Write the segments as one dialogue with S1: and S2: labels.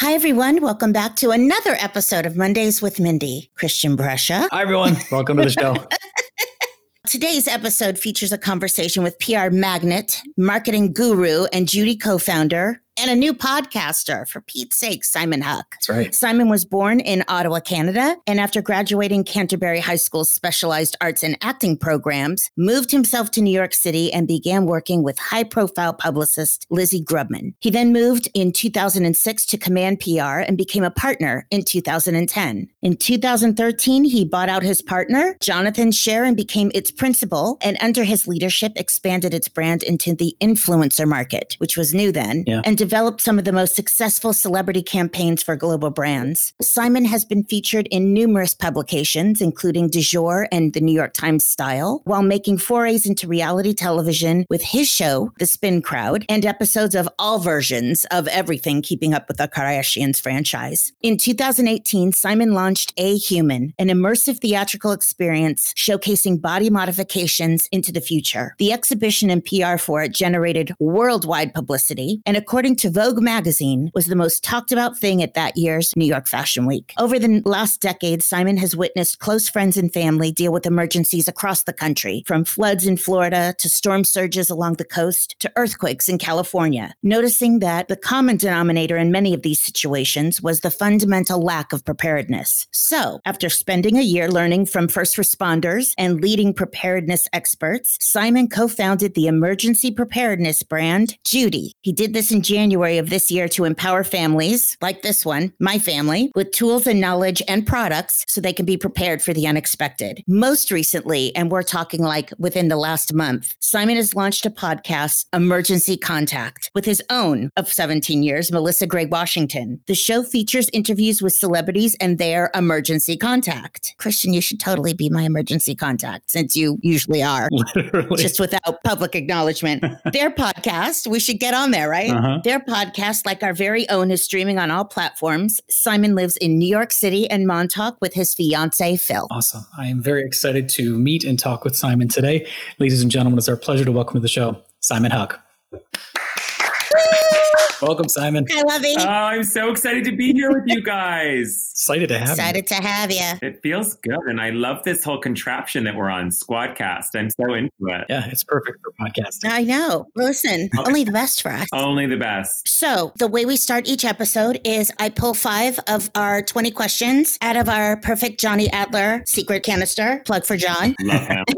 S1: Hi, everyone. Welcome back to another episode of Mondays with Mindy. Christian Brescia.
S2: Hi, everyone. Welcome to the show.
S1: Today's episode features a conversation with PR magnet, marketing guru, and Judy co founder, and a new podcaster, for Pete's sake, Simon Huck.
S2: That's right.
S1: Simon was born in Ottawa, Canada, and after graduating Canterbury High School's specialized arts and acting programs, moved himself to New York City and began working with high profile publicist Lizzie Grubman. He then moved in 2006 to Command PR and became a partner in 2010. In 2013, he bought out his partner, Jonathan Cheban, and became its principal, and under his leadership, expanded its brand into the influencer market, which was new then,
S2: Yeah.
S1: and developed some of the most successful celebrity campaigns for global brands. Simon has been featured in numerous publications, including DuJour and the New York Times Style, while making forays into reality television with his show, The Spin Crowd, and episodes of all versions of everything keeping up with the Kardashians franchise. In 2018, Simon launched A Human, an immersive theatrical experience showcasing body modifications into the future. The exhibition and PR for it generated worldwide publicity, and according to Vogue magazine, was the most talked about thing at that year's New York Fashion Week. Over the last decade, Simon has witnessed close friends and family deal with emergencies across the country, from floods in Florida to storm surges along the coast to earthquakes in California, noticing that the common denominator in many of these situations was the fundamental lack of preparedness. So, after spending a year learning from first responders and leading preparedness experts, Simon co founded the emergency preparedness brand, Judy. He did this in January of this year to empower families like this one, my family, with tools and knowledge and products so they can be prepared for the unexpected. Most recently, and we're talking like within the last month, Simon has launched a podcast, Emergency Contact, with his own of 17 years, Melissa Gray Washington. The show features interviews with celebrities and their emergency contact. Christian, you should totally be my emergency contact since you usually are
S2: Literally.
S1: just without public acknowledgement. Their podcast, we should get on there, right?
S2: Uh-huh.
S1: Their podcast, like our very own, is streaming on all platforms. Simon lives in New York City and Montauk with his fiance, Phil.
S2: Awesome. I am very excited to meet and talk with Simon today. Ladies and gentlemen, it's our pleasure to welcome to the show Simon Huck. Welcome, Simon.
S1: Hi, Lovey.
S3: Oh, I'm so excited to be here with you guys.
S2: Excited to have
S1: Excited to have you.
S3: It feels good. And I love this whole contraption that we're on, Squadcast. I'm so into it.
S2: Yeah, it's perfect for podcasting.
S1: I know. Listen, only the best for us.
S3: Only the best.
S1: So, the way we start each episode is I pull five of our 20 questions out of our perfect Johnny Adler secret canister. Plug for John.
S3: Love him.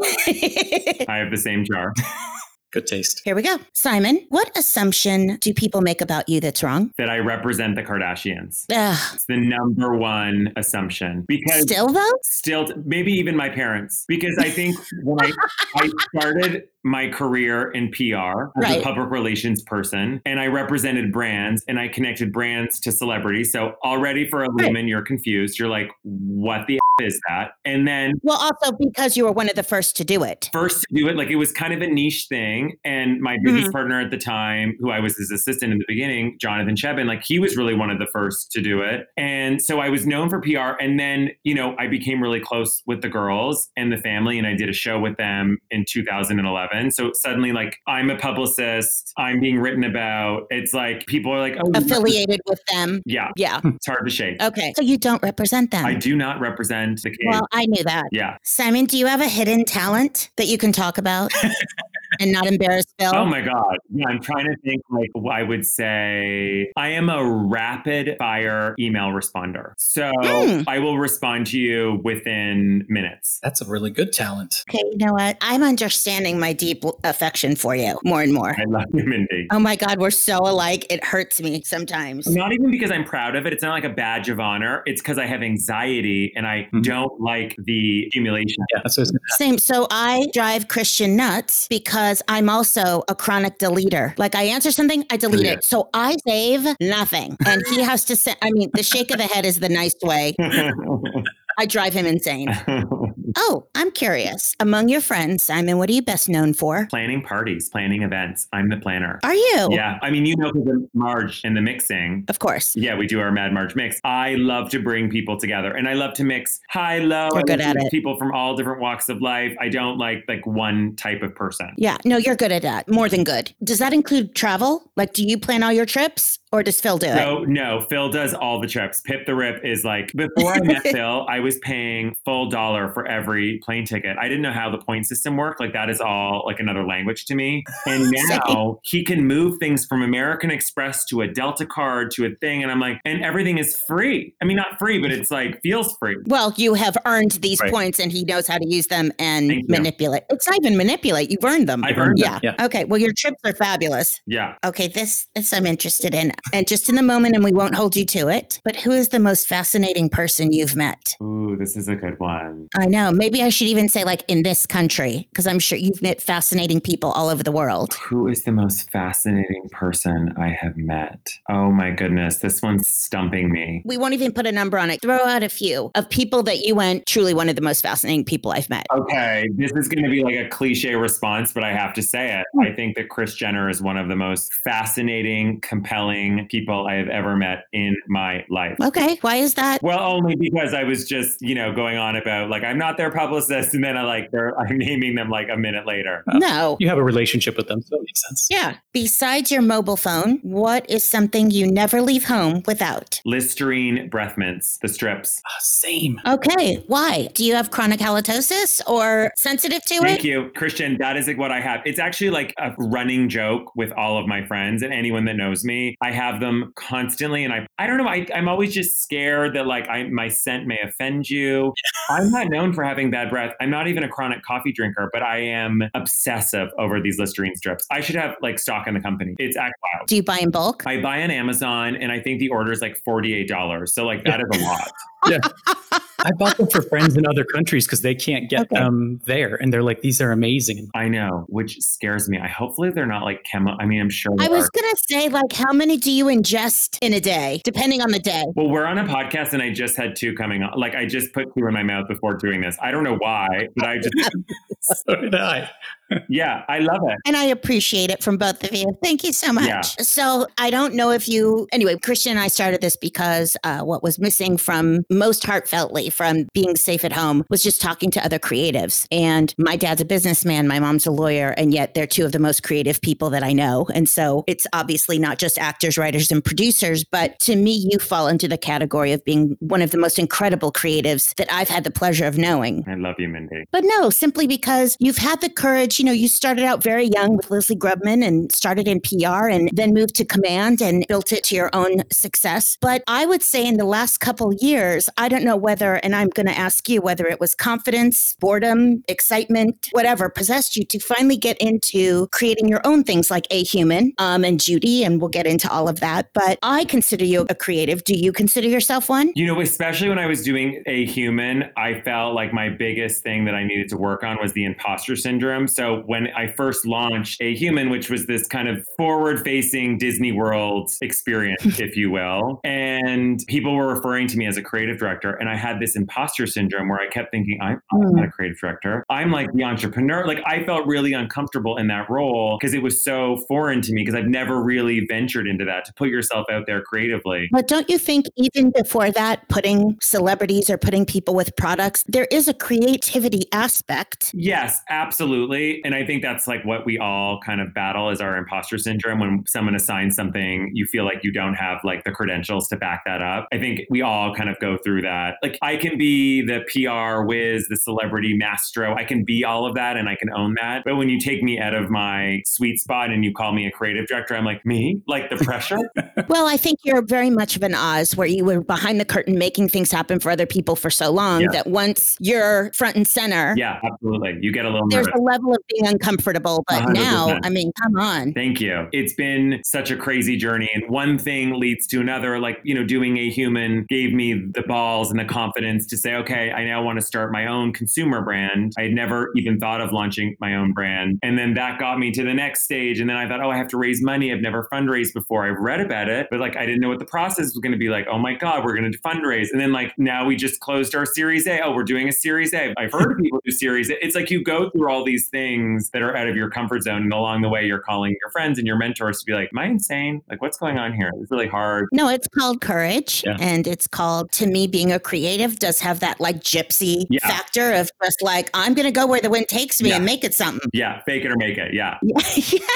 S3: I have the same jar.
S2: Good taste.
S1: Here we go. Simon, what assumption do people make about you that's wrong?
S3: That I represent the Kardashians.
S1: Ugh,
S3: It's the number one assumption. Because
S1: still though?
S3: still maybe even my parents because i think when I, I started my career in pr as
S1: Right.
S3: a public relations person and i represented brands and i connected brands to celebrities so already for a
S1: Right.
S3: you're confused you're like what the F is that and then
S1: Well, also because you were one of the first to do it.
S3: first to do it like it was kind of a niche thing and my business
S1: Mhm.
S3: partner at the time who i was his assistant in the beginning jonathan cheban like he was really one of the first to do it and so i was known for pr and then you know i became really close with the girls and the family and i did a show with them in 2011 so suddenly like i'm a publicist i'm being written about it's like people are like oh
S1: Affiliated with them.
S3: yeah
S1: Yeah.
S3: it's hard to shake
S1: Okay. So you don't represent them.
S3: i do not represent the case
S1: Well, I knew that.
S3: yeah
S1: Simon, do you have a hidden talent that you can talk about and not embarrass Phil?
S3: Oh my God. Yeah, I'm trying to think like I would say I am a rapid fire email responder. So
S1: Mm.
S3: I will respond to you within minutes.
S2: That's a really good talent.
S1: Okay, you know what? I'm understanding my deep affection for you more and more.
S3: I love you, Mindy.
S1: Oh my God, we're so alike. It hurts me sometimes.
S3: Not even because I'm proud of it. It's not like a badge of honor. It's because I have anxiety and I
S2: Mhm.
S3: don't like the accumulation.
S2: Yeah, that's what I was gonna
S1: Same. So I drive Christian nuts because I'm also a chronic deleter. Like I answer something, I delete
S3: Yeah.
S1: it. So I save nothing. And he has to say, I mean, the shake of the head is the nice way. I drive him insane. Oh, I'm curious. Among your friends, Simon, what are you best known for?
S3: Planning parties, planning events. I'm the planner.
S1: Are you?
S3: Yeah. I mean, you know, the Marge and the mixing.
S1: Of course.
S3: Yeah, we do our Mad Marge mix. I love to bring people together and I love to mix high, low.
S1: You're good at it.
S3: People from all different walks of life. I don't like like one type of person.
S1: Yeah, no, you're good at that. More than good. Does that include travel? Like, do you plan all your trips or does Phil do it?
S3: No, no, Phil does all the trips. Pip the Rip is like, before I met Phil, I was paying full dollar for every plane ticket. I didn't know how the point system worked. Like, that is all like another language to me. And now he can move things from American Express to a Delta card to a thing. And I'm like, and everything is free. I mean, not free, but it's like feels free.
S1: Well, you have earned these
S3: Right.
S1: points and he knows how to use them and
S3: Thank you.
S1: manipulate. It's not even manipulate, you've earned them.
S3: I've earned
S1: yeah.
S3: them.
S2: Yeah.
S1: Okay. Well, your trips are fabulous.
S3: Yeah.
S1: Okay, this this I'm interested in. And just in the moment, and we won't hold you to it. But who is the most fascinating person you've met?
S3: Ooh, this is a good one.
S1: I know. Maybe I should even say like in this country, because I'm sure you've met fascinating people all over the world.
S3: Who is the most fascinating person I have met? Oh my goodness, this one's stumping me.
S1: We won't even put a number on it. Throw out a few of people that you went truly one of the most fascinating people I've met.
S3: Okay, this is going to be like a cliche response, but I have to say it. Hmm. I think that Kris Jenner is one of the most fascinating, compelling people I have ever met in my life.
S1: Okay, why is that?
S3: Well, only because I was just, you know, going on about like I'm not their publicist, and then I like they're I'm naming them like a minute later.
S1: No.
S2: You have a relationship with them, so it makes sense.
S1: Yeah. Besides your mobile phone, what is something you never leave home without?
S3: Listerine breath mints, the strips.
S2: Ah, same.
S1: Okay, why? Do you have chronic halitosis or sensitive to
S3: Thank
S1: it?
S3: Thank you, Christian. That is like what I have. It's actually like a running joke with all of my friends and anyone that knows me. I have them constantly, and I I don't know. I, I'm always just scared that like I my scent may offend you. I'm not known for having bad breath. I'm not even a chronic coffee drinker, but I am obsessive over these Listerine strips. I should have like stock in the company. It's act wild.
S1: Do you buy in bulk?
S3: I buy on Amazon, and I think the order is like forty eight dollars. So like that is a lot.
S2: Yeah. I bought them for friends in other countries because they can't get
S1: Okay.
S2: them there. And they're like, these are amazing.
S3: I know, which scares me. I hopefully they're not like chemo. I mean, I'm sure.
S1: I was
S3: are.
S1: going to say, like, how many do you ingest in a day, depending on the day?
S3: Well, we're on a podcast and I just had two coming on. Like I just put two in my mouth before doing this. I don't know why, but I just
S2: So did I.
S3: yeah, I love it.
S1: And I appreciate it from both of you. Thank you so much.
S3: Yeah.
S1: So I don't know if you, anyway, Christian and I started this because uh, what was missing from most heartfeltly from being safe at home was just talking to other creatives. And my dad's a businessman, my mom's a lawyer, and yet they're two of the most creative people that I know. And so it's obviously not just actors, writers, and producers, but to me, you fall into the category of being one of the most incredible creatives that I've had the pleasure of knowing.
S3: I love you, Mindy.
S1: But no, simply because you've had the courage. You know, you started out very young with Leslie Grubman and started in PR and then moved to command and built it to your own success. But I would say in the last couple years, I don't know whether, and I'm going to ask you whether it was confidence, boredom, excitement, whatever possessed you to finally get into creating your own things like A Human um, and Judy, and we'll get into all of that. But I consider you a creative. Do you consider yourself one?
S3: You know, especially when I was doing a human, I felt like my biggest thing that I needed to work on was the imposter syndrome. So when I first launched a human, which was this kind of forward facing Disney World experience, if you will, and people were referring to me as a creative director, and I had this imposter syndrome where I kept thinking, I'm, I'm hmm. not a creative director. I'm like the entrepreneur. Like I felt really uncomfortable in that role because it was so foreign to me because I've never really ventured into that to put yourself out there creatively.
S1: But don't you think even before that, putting celebrities or putting people with products, there is a creativity aspect?
S3: Yes, absolutely. And I think that's like what we all kind of battle is our imposter syndrome. When someone assigns something, you feel like you don't have like the credentials to back that up. I think we all kind of go through that. Like I can be the PR whiz, the celebrity maestro. I can be all of that and I can own that. But when you take me out of my sweet spot and you call me a creative director, I'm like, me? Like the pressure?
S1: Well, I think you're very much of an Oz where you were behind the curtain making things happen for other people for so long
S3: Yeah.
S1: that once you're front and center,
S3: yeah, absolutely. You get a little
S1: there's
S3: nervous.
S1: a level of being uncomfortable, but 100%. now, I mean, come on.
S3: Thank you. It's been such a crazy journey, and one thing leads to another. Like you know, doing a human gave me the balls and the confidence to say, okay, I now want to start my own consumer brand. I had never even thought of launching my own brand, and then that got me to the next stage. And then I thought, oh, I have to raise money. I've never fundraised before. I've read about it, but like I didn't know what the process was going to be like. Oh my god, we're going to fundraise, and then like now we just closed our Series A. Oh, we're doing a Series A. I've heard people do Series A. It's like you go through all these things that are out of your comfort zone, and along the way, you're calling your friends and your mentors to be like, "Am I insane? Like, what's going on here?" It's really hard.
S1: No, it's called courage, yeah. and it's called to me being a creative does have that like gypsy yeah. factor of just like I'm going to go where the wind takes me yeah. and make it something.
S3: Yeah, fake it or make it. Yeah.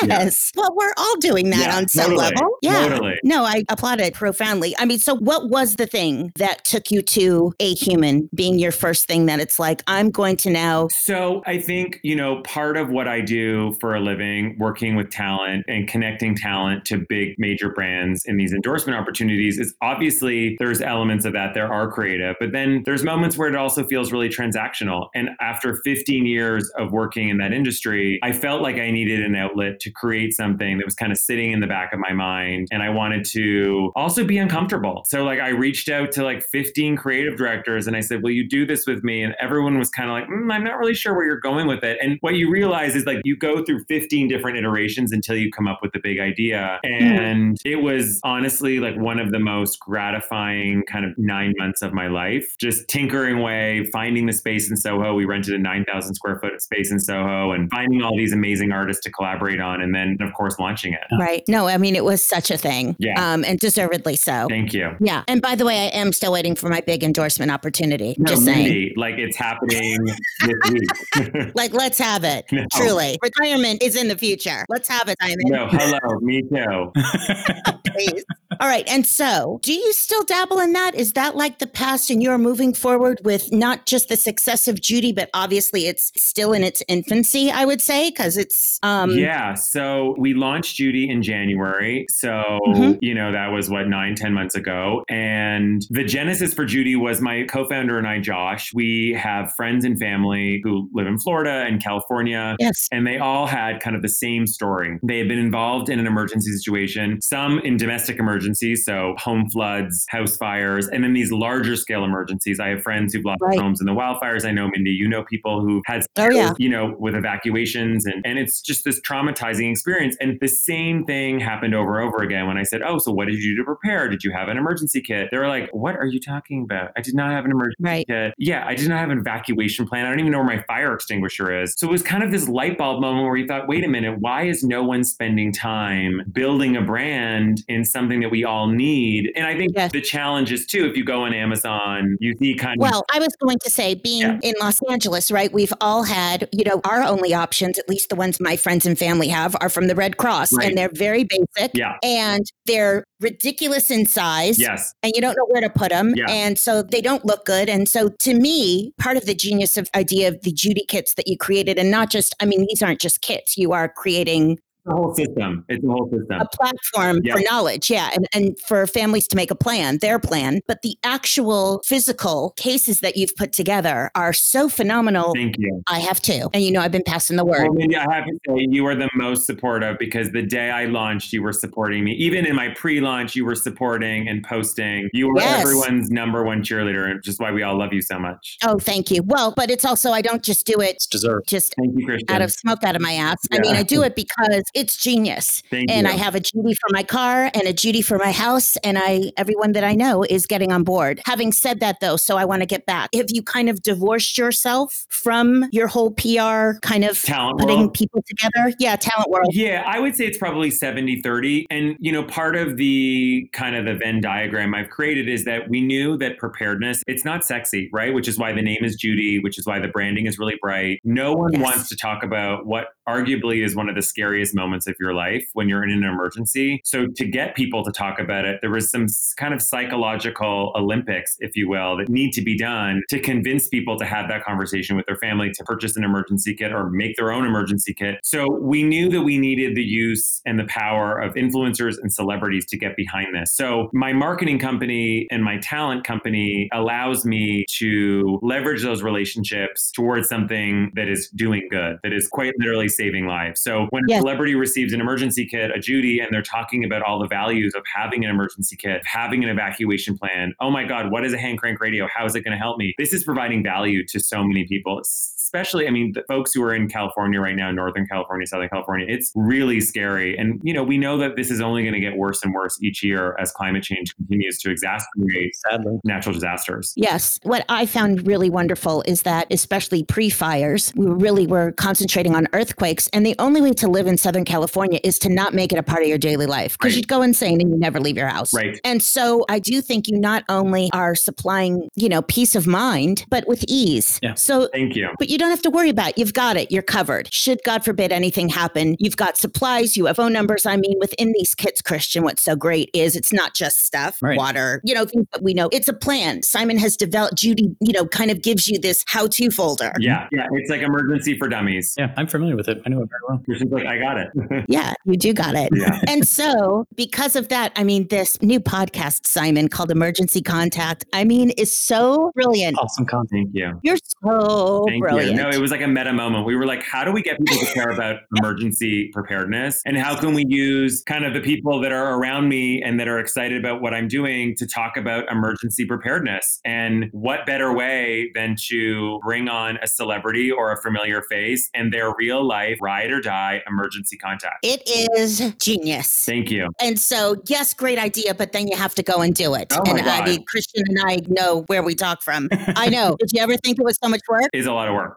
S1: yes. Well, we're all doing that on some
S3: totally.
S1: level. Yeah.
S3: Totally.
S1: No, I applaud it profoundly. I mean, so what was the thing that took you to a human being your first thing that it's like I'm going to now?
S3: So I think you know part of what I do for a living, working with talent and connecting talent to big major brands in these endorsement opportunities, is obviously there's elements of that. There are creative, but then there's moments where it also feels really transactional. And after 15 years of working in that industry, I felt like I needed an outlet to create something that was kind of sitting in the back of my mind. And I wanted to also be uncomfortable. So, like, I reached out to like 15 creative directors and I said, Will you do this with me? And everyone was kind of like, mm, I'm not really sure where you're going with it. And what you realize is like you go through 15 different iterations until you come up with the big idea. And mm. it was honestly like one of the most gratifying kind of nine months of my life, just tinkering away, finding the space in Soho. We rented a 9,000 square foot space in Soho and finding all these amazing artists to collaborate on. And then, of course, launching it.
S1: Right. No, I mean, it was such a thing.
S3: Yeah.
S1: Um, and deservedly so.
S3: Thank you.
S1: Yeah. And by the way, I am still waiting for my big endorsement opportunity. No, just saying.
S3: Like it's happening this week.
S1: like, let's have it. No. Truly. Retirement is in the future. Let's have it, Simon.
S3: No, hello. Me too.
S1: Please. All right. And so, do you still dabble in that? Is that like the past and you're moving forward with not just the success of Judy, but obviously it's still in its infancy, I would say, because it's.
S3: um Yeah. So, we launched Judy in January. So, mm-hmm. you know, that was what, nine, ten months ago. And the genesis for Judy was my co founder and I, Josh. We have friends and family who live in Florida and California.
S1: Yes.
S3: And they all had kind of the same story. They had been involved in an emergency situation, some in domestic emergencies, so home floods, house fires, and then these larger scale emergencies. I have friends who've lost right. homes in the wildfires. I know, Mindy, you know people who've had, oh, yeah. you know, with evacuations, and, and it's just this traumatizing experience. And the same thing happened over and over again when I said, Oh, so what did you do to prepare? Did you have an emergency kit? They were like, What are you talking about? I did not have an emergency right. kit. Yeah, I did not have an evacuation plan. I don't even know where my fire extinguisher is. So it was kind of this light bulb moment where we thought, wait a minute, why is no one spending time building a brand in something that we all need. And I think yes. the challenge is too, if you go on Amazon, you see kind
S1: of. Well, I was going to say, being yeah. in Los Angeles, right? We've all had, you know, our only options, at least the ones my friends and family have, are from the Red Cross. Right. And they're very basic.
S3: Yeah.
S1: And they're ridiculous in size.
S3: Yes.
S1: And you don't know where to put them. Yeah. And so they don't look good. And so to me, part of the genius of idea of the Judy kits that you created, and not just, I mean, these aren't just kits, you are creating
S3: a whole system. It's a whole system.
S1: A platform yep. for knowledge, yeah, and, and for families to make a plan, their plan. But the actual physical cases that you've put together are so phenomenal.
S3: Thank you.
S1: I have too. And you know, I've been passing the word.
S3: Well, Mindy, I have to say, you are the most supportive because the day I launched, you were supporting me. Even in my pre launch, you were supporting and posting. You were yes. everyone's number one cheerleader, which is why we all love you so much.
S1: Oh, thank you. Well, but it's also, I don't just do it
S2: it's deserved.
S1: just
S3: thank you, Christian.
S1: out of smoke out of my ass. Yeah. I mean, I do it because it's genius.
S3: Thank
S1: and
S3: you.
S1: I have a Judy for my car and a Judy for my house. And I everyone that I know is getting on board. Having said that though, so I want to get back. Have you kind of divorced yourself from your whole PR kind of
S3: talent
S1: putting
S3: world?
S1: people together? Yeah, talent world.
S3: Yeah, I would say it's probably 70 30. And, you know, part of the kind of the Venn diagram I've created is that we knew that preparedness, it's not sexy, right? Which is why the name is Judy, which is why the branding is really bright. No one yes. wants to talk about what arguably is one of the scariest moments moments of your life when you're in an emergency. So to get people to talk about it, there was some kind of psychological Olympics, if you will, that need to be done to convince people to have that conversation with their family to purchase an emergency kit or make their own emergency kit. So we knew that we needed the use and the power of influencers and celebrities to get behind this. So my marketing company and my talent company allows me to leverage those relationships towards something that is doing good, that is quite literally saving lives. So when yes. a celebrity receives an emergency kit, a Judy, and they're talking about all the values of having an emergency kit, having an evacuation plan. Oh my God, what is a hand crank radio? How is it going to help me? This is providing value to so many people especially, I mean, the folks who are in California right now, Northern California, Southern California, it's really scary. And, you know, we know that this is only going to get worse and worse each year as climate change continues to exacerbate Sadly. natural disasters.
S1: Yes. What I found really wonderful is that, especially pre fires, we really were concentrating on earthquakes. And the only way to live in Southern California is to not make it a part of your daily life because right. you'd go insane and you never leave your house.
S3: Right.
S1: And so I do think you not only are supplying, you know, peace of mind, but with ease.
S3: Yeah.
S1: So
S3: thank you.
S1: But you you don't have to worry about it. You've got it. You're covered. Should God forbid anything happen, you've got supplies, you have phone numbers. I mean, within these kits, Christian, what's so great is it's not just stuff, right. water, you know, things that we know. It's a plan. Simon has developed, Judy, you know, kind of gives you this how to folder.
S3: Yeah. Yeah. It's like emergency for dummies.
S2: Yeah. I'm familiar with it. I know it very well.
S3: You're like, I got it.
S1: yeah. You do got it. Yeah. And so, because of that, I mean, this new podcast, Simon, called Emergency Contact, I mean, is so brilliant.
S2: Awesome content.
S3: Thank you.
S1: You're so Thank brilliant. You.
S3: No, it was like a meta moment. We were like, how do we get people to care about emergency preparedness? And how can we use kind of the people that are around me and that are excited about what I'm doing to talk about emergency preparedness? And what better way than to bring on a celebrity or a familiar face and their real life ride or die emergency contact?
S1: It is genius.
S3: Thank you.
S1: And so, yes, great idea, but then you have to go and do it.
S3: Oh
S1: and
S3: I
S1: mean, Christian and I know where we talk from. I know. Did you ever think it was so much work?
S3: It's a lot of work.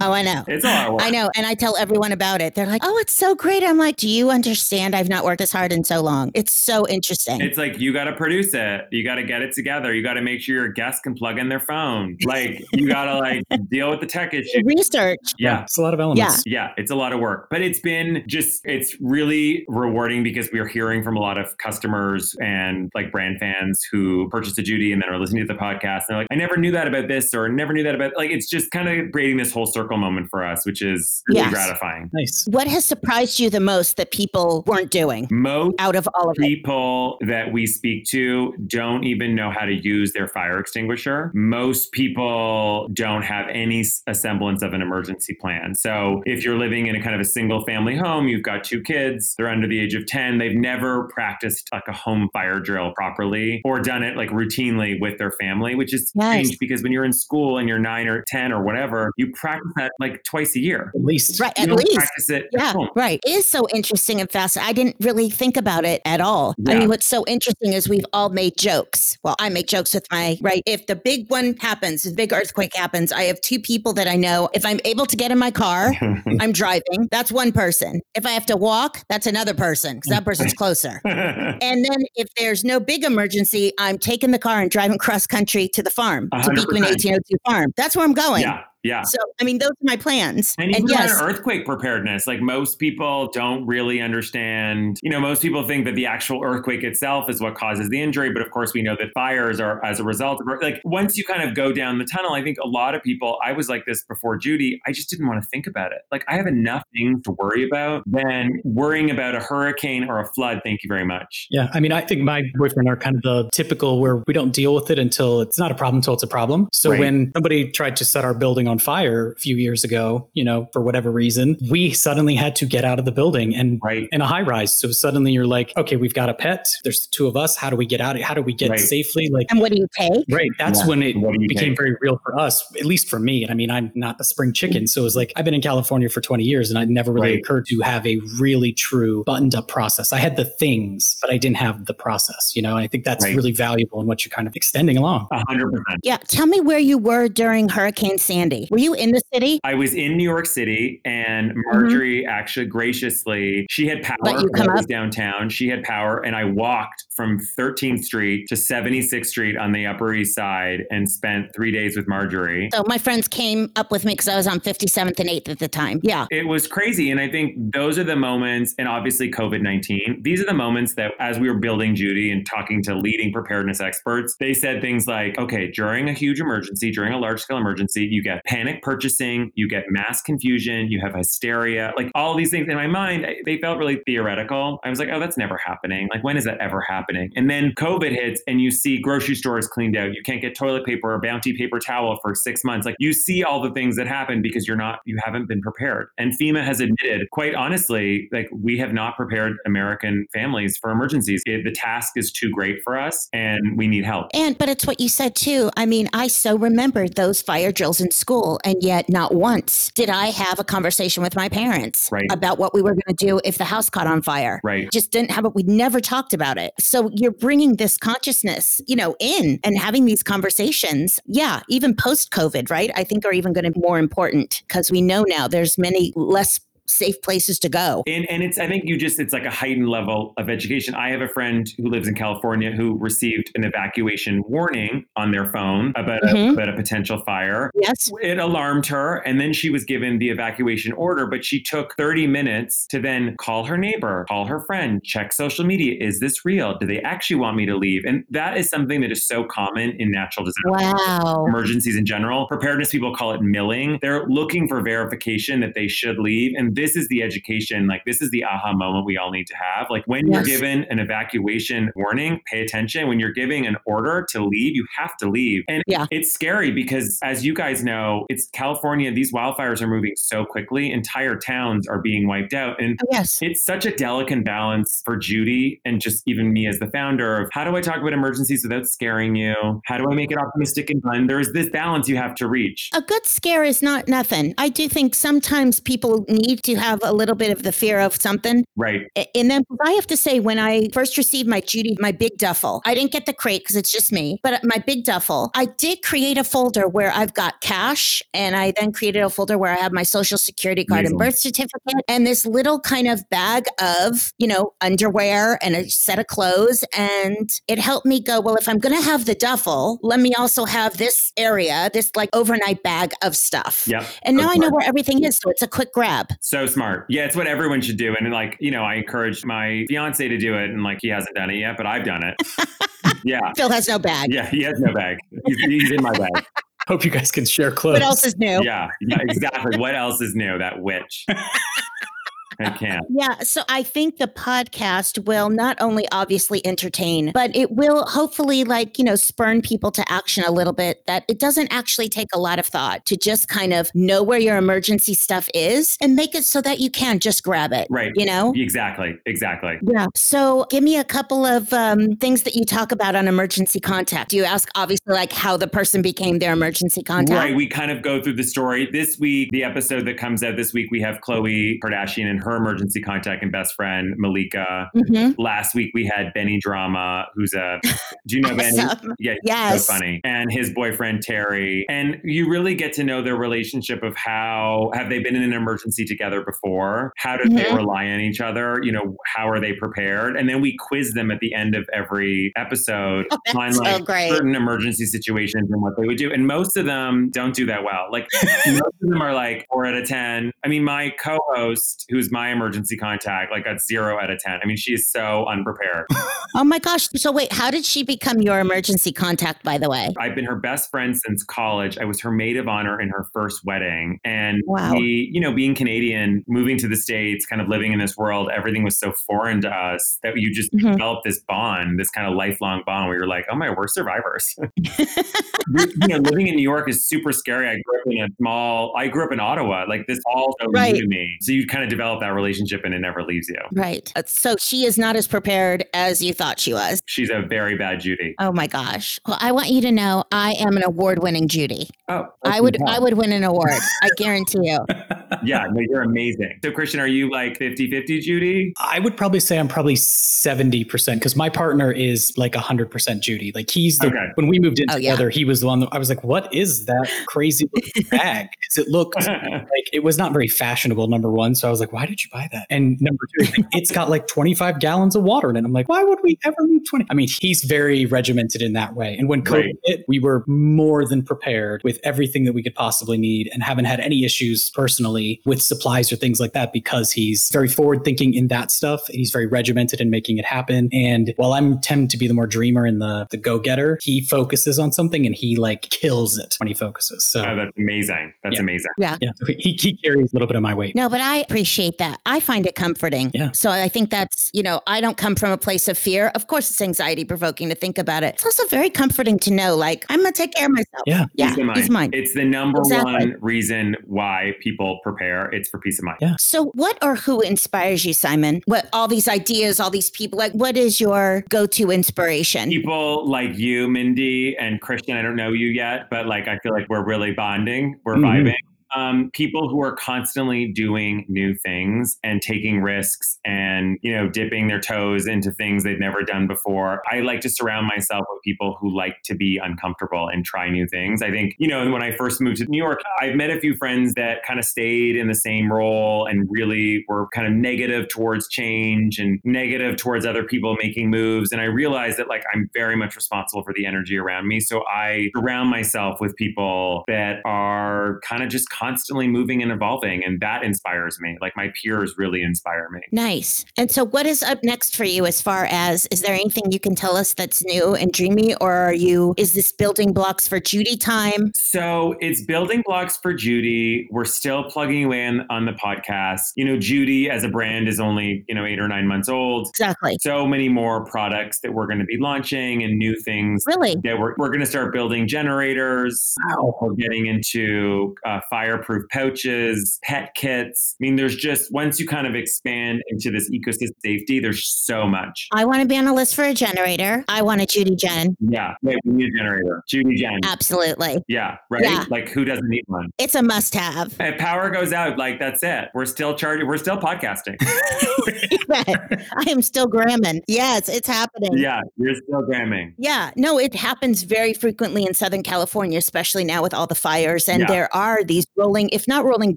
S1: Oh, I know.
S3: It's a lot of work.
S1: I know. And I tell everyone about it. They're like, oh, it's so great. I'm like, do you understand? I've not worked this hard in so long. It's so interesting.
S3: It's like, you got to produce it. You got to get it together. You got to make sure your guests can plug in their phone. Like, you got to like deal with the tech issue.
S1: Research.
S3: Yeah.
S2: It's a lot of elements.
S3: Yeah. Yeah. It's a lot of work, but it's been just, it's really rewarding because we're hearing from a lot of customers and like brand fans who purchased a Judy and then are listening to the podcast. And they're like, I never knew that about this or never knew that about, like, it's just kind of creating this whole circle moment for us, which is really yes. gratifying.
S2: Nice.
S1: What has surprised you the most that people weren't doing?
S3: Most
S1: out of all of
S3: people it? that we speak to don't even know how to use their fire extinguisher. Most people don't have any semblance of an emergency plan. So if you're living in a kind of a single family home, you've got two kids, they're under the age of 10, they've never practiced like a home fire drill properly or done it like routinely with their family, which is yes. strange because when you're in school and you're nine or 10 or whatever, you practice that like twice a year.
S2: At least.
S1: Right.
S3: You
S1: at least.
S3: Practice it.
S1: Yeah. Right. It is so interesting and fascinating. I didn't really think about it at all. Yeah. I mean, what's so interesting is we've all made jokes. Well, I make jokes with my, right. If the big one happens, the big earthquake happens, I have two people that I know. If I'm able to get in my car, I'm driving. That's one person. If I have to walk, that's another person because that person's closer. and then if there's no big emergency, I'm taking the car and driving cross country to the farm, 100%. to Beekman 1802 farm. That's where I'm going.
S3: Yeah. Yeah.
S1: So, I mean, those are my plans.
S3: And, and yes, earthquake preparedness. Like most people don't really understand. You know, most people think that the actual earthquake itself is what causes the injury, but of course, we know that fires are as a result of like once you kind of go down the tunnel. I think a lot of people. I was like this before Judy. I just didn't want to think about it. Like I have enough things to worry about than worrying about a hurricane or a flood. Thank you very much.
S2: Yeah, I mean, I think my boyfriend are kind of the typical where we don't deal with it until it's not a problem until it's a problem. So right. when somebody tried to set our building on fire a few years ago, you know, for whatever reason, we suddenly had to get out of the building and
S3: right.
S2: in a high rise. So suddenly you're like, okay, we've got a pet. There's the two of us. How do we get out? How do we get right. safely? Like,
S1: and what do you pay?
S2: Right. That's yeah. when it became very real for us, at least for me. And I mean, I'm not a spring chicken. So it was like, I've been in California for 20 years and it never really right. occurred to have a really true buttoned up process. I had the things, but I didn't have the process, you know, and I think that's really valuable in what you're kind of extending along.
S3: 100%.
S1: Yeah. Tell me where you were during Hurricane Sandy. City. Were you in the city?
S3: I was in New York City, and mm-hmm. Marjorie mm-hmm. actually graciously, she had power. Let you come up. downtown. She had power, and I walked from 13th Street to 76th Street on the Upper East Side and spent three days with Marjorie.
S1: So my friends came up with me because I was on 57th and 8th at the time. Yeah.
S3: It was crazy. And I think those are the moments, and obviously COVID 19, these are the moments that as we were building Judy and talking to leading preparedness experts, they said things like, okay, during a huge emergency, during a large scale emergency, you get panic purchasing, you get mass confusion, you have hysteria, like all these things. In my mind, eh, they felt really theoretical. I was like, oh, that's never happening. Like, when is that ever happening? And then COVID hits and you see grocery stores cleaned out. You can't get toilet paper or bounty paper towel for six months. Like, you see all the things that happen because you're not, you haven't been prepared. And FEMA has admitted, quite honestly, like, we have not prepared American families for emergencies. It, the task is too great for us and we need help.
S1: And, but it's what you said too. I mean, I so remembered those fire drills in school, and yet not once did I have a conversation with my parents
S3: right.
S1: about what we were going to do if the house caught on fire.
S3: Right.
S1: Just didn't have it. We never talked about it. So you're bringing this consciousness, you know, in and having these conversations. Yeah. Even post COVID, right? I think are even going to be more important because we know now there's many less safe places to go.
S3: And, and it's, I think you just, it's like a heightened level of education. I have a friend who lives in California who received an evacuation warning on their phone about, mm-hmm. a, about a potential fire.
S1: Yes.
S3: It alarmed her. And then she was given the evacuation order, but she took 30 minutes to then call her neighbor, call her friend, check social media. Is this real? Do they actually want me to leave? And that is something that is so common in natural disasters.
S1: Wow.
S3: Emergencies in general. Preparedness people call it milling. They're looking for verification that they should leave. And this is the education, like this is the aha moment we all need to have. Like when yes. you're given an evacuation warning, pay attention. When you're giving an order to leave, you have to leave. And yeah. it's scary because as you guys know, it's California, these wildfires are moving so quickly. Entire towns are being wiped out. And
S1: oh, yes.
S3: it's such a delicate balance for Judy and just even me as the founder of how do I talk about emergencies without scaring you? How do I make it optimistic and fun? There's this balance you have to reach.
S1: A good scare is not nothing. I do think sometimes people need to have a little bit of the fear of something.
S3: Right.
S1: And then I have to say, when I first received my Judy, my big duffel, I didn't get the crate because it's just me, but uh, my big duffel, I did create a folder where I've got cash and I then created a folder where I have my social security card Amazing. and birth certificate and this little kind of bag of, you know, underwear and a set of clothes. And it helped me go, well, if I'm going to have the duffel, let me also have this area, this like overnight bag of stuff.
S3: Yep.
S1: And now I know where everything is. So it's a quick grab.
S3: So smart. Yeah, it's what everyone should do. And like, you know, I encourage my fiance to do it, and like he hasn't done it yet, but I've done it. yeah.
S1: Phil has no bag.
S3: Yeah, he has no bag. He's, he's in my bag.
S2: Hope you guys can share clothes.
S1: What else is new?
S3: Yeah, yeah, exactly. what else is new? That witch. I can.
S1: Yeah. So I think the podcast will not only obviously entertain, but it will hopefully, like, you know, spurn people to action a little bit that it doesn't actually take a lot of thought to just kind of know where your emergency stuff is and make it so that you can just grab it.
S3: Right.
S1: You know?
S3: Exactly. Exactly.
S1: Yeah. So give me a couple of um, things that you talk about on emergency contact. You ask, obviously, like how the person became their emergency contact.
S3: Right. We kind of go through the story. This week, the episode that comes out this week, we have Khloe Kardashian and her her emergency contact and best friend, Malika. Mm-hmm. Last week we had Benny Drama, who's a, do you know Benny?
S1: Yeah, yes.
S3: so funny. And his boyfriend, Terry. And you really get to know their relationship of how, have they been in an emergency together before? How do mm-hmm. they rely on each other? You know, how are they prepared? And then we quiz them at the end of every episode
S1: oh, on like
S3: so certain emergency situations and what they would do. And most of them don't do that well. Like most of them are like four out of 10. I mean, my co-host, who's my my emergency contact like a zero out of 10. I mean, she is so unprepared.
S1: oh my gosh. So, wait, how did she become your emergency contact, by the way?
S3: I've been her best friend since college. I was her maid of honor in her first wedding. And wow. we, you know, being Canadian, moving to the States, kind of living in this world, everything was so foreign to us that you just mm-hmm. developed this bond, this kind of lifelong bond where you're like, oh my, we're survivors. you know, living in New York is super scary. I grew up in a small, I grew up in Ottawa. Like this all so right. new to me. So you kind of develop that that relationship and it never leaves you.
S1: Right. Uh, so she is not as prepared as you thought she was.
S3: She's a very bad Judy.
S1: Oh my gosh. Well, I want you to know I am an award-winning Judy.
S3: Oh,
S1: I would I would win an award. I guarantee you.
S3: yeah, no, you're amazing. So Christian, are you like 50-50 Judy?
S2: I would probably say I'm probably 70% because my partner is like 100% Judy. Like he's the, okay. when we moved in oh, together, yeah. he was the one that I was like, what is that crazy bag? Because it looked like it was not very fashionable, number one. So I was like, why did you buy that? And number two, it's got like 25 gallons of water in it. I'm like, why would we ever need 20? I mean, he's very regimented in that way. And when COVID right. hit, we were more than prepared with everything that we could possibly need and haven't had any issues personally with supplies or things like that because he's very forward thinking in that stuff. He's very regimented in making it happen. And while I'm tend to be the more dreamer and the, the go getter, he focuses on something and he like kills it when he focuses. So
S3: oh, that's amazing. That's
S1: yeah.
S3: amazing.
S1: Yeah.
S2: Yeah. He, he carries a little bit of my weight.
S1: No, but I appreciate that. I find it comforting.
S2: Yeah.
S1: So I think that's, you know, I don't come from a place of fear. Of course, it's anxiety provoking to think about it. It's also very comforting to know, like, I'm going to take care of myself.
S2: Yeah.
S1: Yeah. Peace of mind. mind.
S3: It's the number exactly. one reason why people prepare. It's for peace of mind.
S2: Yeah.
S1: So what or who inspires you, Simon? What all these ideas, all these people, like what is your go-to inspiration?
S3: People like you, Mindy and Christian. I don't know you yet, but like I feel like we're really bonding. We're mm-hmm. vibing um, people who are constantly doing new things and taking risks and you know dipping their toes into things they've never done before. I like to surround myself with people who like to be uncomfortable and try new things. I think you know when i first moved to new york i've met a few friends that kind of stayed in the same role and really were kind of negative towards change and negative towards other people making moves. And i realized that like i'm very much responsible for the energy around me. So i surround myself with people that are kind of just constantly moving and evolving. And that inspires me. Like my peers really inspire me.
S1: Nice. And so, what is up next for you as far as is there anything you can tell us that's new and dreamy? Or are you, is this building blocks for Judy time?
S3: So, it's building blocks for Judy. We're still plugging away on, on the podcast. You know, Judy as a brand is only, you know, eight or nine months old.
S1: Exactly.
S3: So many more products that we're going to be launching and new things.
S1: Really?
S3: That we're, we're going to start building generators.
S2: Wow.
S3: We're getting into uh, fireproof pouches, pet kits. I mean, there's just once you kind of expand into this ecosystem safety, there's so much.
S1: I want to be on a list for a generator. I want a Judy Gen.
S3: Yeah. Wait, we need a generator. Judy Gen.
S1: Absolutely.
S3: Yeah. Right. Yeah. Like who doesn't need one?
S1: It's a must have.
S3: If power goes out, like that's it. We're still charging. We're still podcasting.
S1: I am still gramming. Yes, it's happening.
S3: Yeah, you're still gramming.
S1: Yeah. No, it happens very frequently in Southern California, especially now with all the fires. And yeah. there are these rolling, if not rolling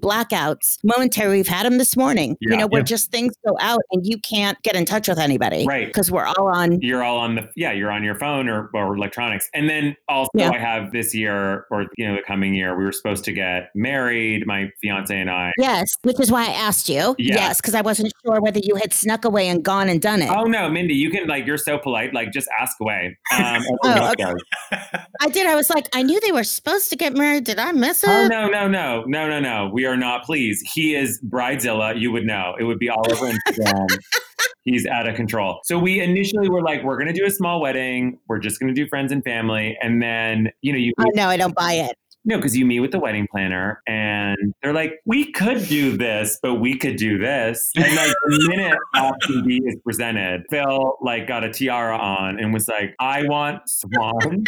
S1: blackouts, momentary. We've had them this morning, yeah. you know, where yeah. just things go out and you can't get in touch with anybody.
S3: Right.
S1: Because we're all on.
S3: You're all on the, yeah, you're on your phone or, or electronics. And then also, I have this year or, you know, the coming year, we were supposed to get married, my fiance and I.
S1: Yes. Which is why I asked you. Yes. Because I wasn't sure whether you had snuck away and gone and done it.
S3: Oh, no, Mindy, you can, like, you're so polite. Like, just ask away. Um, oh,
S1: okay. I did. I was like, I knew they were supposed to get married. Did I miss
S3: oh, it? Oh, no, no, no, no, no, no. We are not pleased. He is Bridezilla. You would know. It would be all over Instagram. He's out of control. So we initially were like, we're going to do a small wedding. We're just going to do friends and family. And then, you know, you.
S1: Oh, no, I don't buy it.
S3: No, because you meet with the wedding planner and they're like, we could do this, but we could do this. And like the minute option B is presented, Phil like got a tiara on and was like, I want swan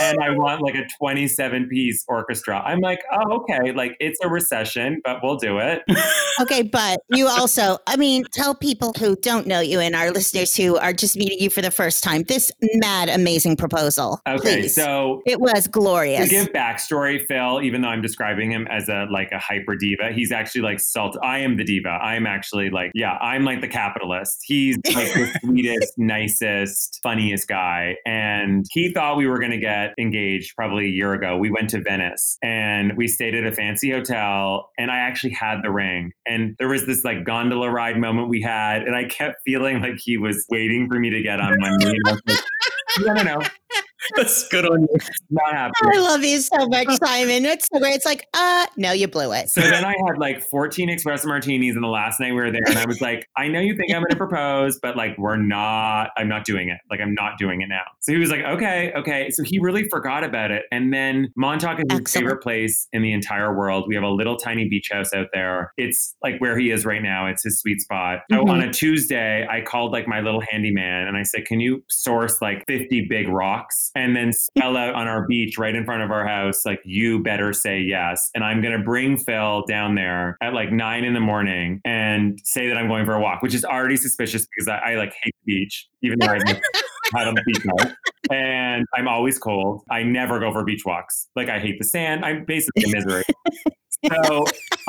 S3: and I want like a 27 piece orchestra. I'm like, oh, okay. Like it's a recession, but we'll do it.
S1: okay. But you also, I mean, tell people who don't know you and our listeners who are just meeting you for the first time this mad, amazing proposal.
S3: Okay.
S1: Please.
S3: So
S1: it was glorious.
S3: To give backstory, Phil, even though I'm describing him as a like a hyper diva, he's actually like salt. I am the diva. I am actually like, yeah, I'm like the capitalist. He's like the sweetest, nicest, funniest guy. And he thought we were gonna get engaged probably a year ago. We went to Venice and we stayed at a fancy hotel and I actually had the ring. And there was this like gondola ride moment we had, and I kept feeling like he was waiting for me to get on my knee. I like, no, no, no.
S2: That's good on you.
S3: Not happening.
S1: I love you so much, Simon. It's so great. It's like, uh, no, you blew it.
S3: So then I had like 14 espresso martinis, and the last night we were there, and I was like, I know you think I'm going to propose, but like, we're not. I'm not doing it. Like, I'm not doing it now. So he was like, okay, okay. So he really forgot about it, and then Montauk is his
S1: Excellent.
S3: favorite place in the entire world. We have a little tiny beach house out there. It's like where he is right now. It's his sweet spot. So
S1: Mhm.
S3: on a Tuesday, I called like my little handyman, and I said, can you source like 50 big rocks and then spell out on our beach right in front of our house, like, you better say yes. And I'm going to bring Phil down there at like nine in the morning and say that I'm going for a walk, which is already suspicious because I, I like hate the beach, even though I've had on the beach house. And I'm always cold. I never go for beach walks. Like, I hate the sand. I'm basically a misery. So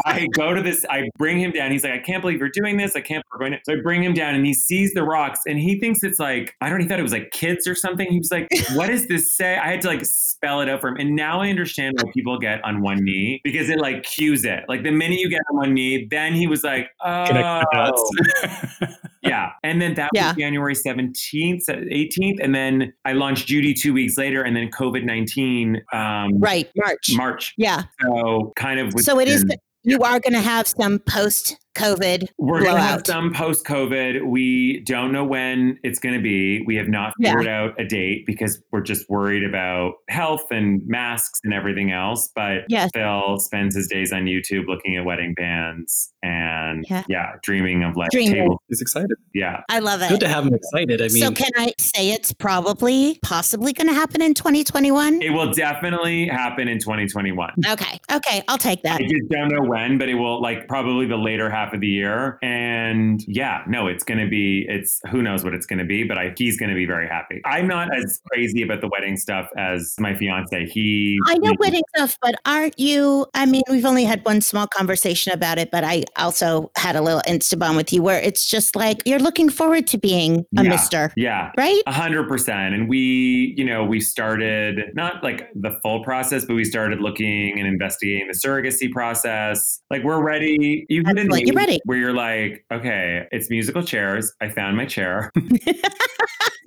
S3: I go to this, I bring him down. He's like, I can't believe you're doing this. I can't, we're going to. So I bring him down and he sees the rocks and he thinks it's like, I don't know, he thought it was like kids or something. He was like, what does this say? I had to like spell it out for him. And now I understand why people get on one knee because it like cues it. Like the minute you get on one knee, then he was like, oh, yeah. And then that
S1: Yeah.
S3: was January 17th, 18th. And then I launched Judy two weeks later and then COVID 19, um,
S1: Right, March.
S3: March.
S1: Yeah.
S3: So kind of.
S1: So it is. You are going to have some post COVID
S3: We're going to have some post COVID. We don't know when it's going to be. We have not
S1: Yeah.
S3: figured out a date because we're just worried about health and masks and everything else. But
S1: Yes.
S3: Phil spends his days on YouTube looking at wedding bands and
S1: Yeah.
S3: yeah, dreaming of like
S1: Dreaming.
S3: table.
S2: He's excited.
S3: Yeah.
S1: I love it.
S2: Good to have him excited. I mean,
S1: so can I say it's probably possibly going to happen in 2021?
S3: It will definitely happen in 2021.
S1: Okay. Okay. I'll take that.
S3: I just don't know when, but it will like probably the later half of the year. And yeah, no, it's going to be, it's who knows what it's going to be, but I, he's going to be very happy. I'm not as crazy about the wedding stuff as my fiance. He,
S1: I know
S3: he-
S1: wedding stuff, but aren't you? I mean, we've only had one small conversation about it, but I also had a little Instabond with you where it's just like you're looking forward to being a
S3: Yeah.
S1: mister,
S3: Yeah.
S1: right?
S3: A hundred percent. And we, you know, we started not like the full process, but we started looking and investigating the surrogacy process. Like we're ready. You hit
S1: Excellent. You're ready.
S3: Where you're like, okay, it's musical chairs. I found my chair.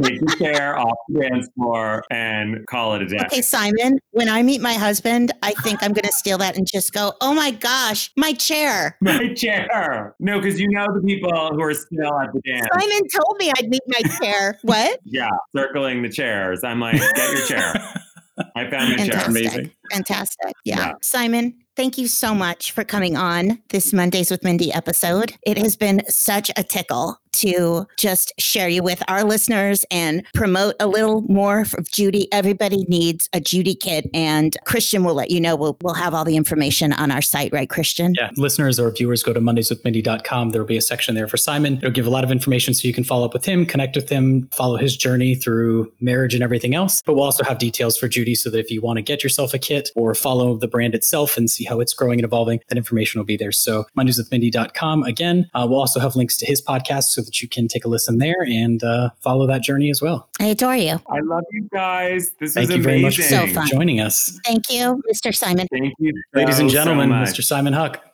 S3: Take the chair off the dance floor and call it a day.
S1: Okay, Simon, when I meet my husband, I think I'm going to steal that and just go, oh my gosh, my chair.
S3: My chair. No, because you know the people who are still at the dance.
S1: Simon told me I'd meet my chair. What?
S3: Yeah, circling the chairs. I'm like, get your chair. I found your chair.
S1: Fantastic.
S2: Amazing.
S1: Fantastic. Yeah.
S3: Yeah.
S1: Simon, thank you so much for coming on this Mondays with Mindy episode. It has been such a tickle to just share you with our listeners and promote a little more of Judy. Everybody needs a Judy kit, and Christian will let you know. We'll, we'll have all the information on our site, right, Christian?
S2: Yeah, listeners or viewers go to mondayswithmindy.com. There will be a section there for Simon. It'll give a lot of information so you can follow up with him, connect with him, follow his journey through marriage and everything else. But we'll also have details for Judy so that if you want to get yourself a kit or follow the brand itself and see how it's growing and evolving, that information will be there. So mondayswithmindy.com. Again, uh, we'll also have links to his podcast so that you can take a listen there and uh, follow that journey as well.
S1: I adore you.
S3: I love you guys. This
S2: Thank
S3: was
S2: you very much
S3: amazing.
S2: for
S1: So fun.
S2: joining us.
S1: Thank you, Mr. Simon.
S3: Thank you,
S2: Ladies and
S3: so, so
S2: gentlemen. Mr. Simon Huck.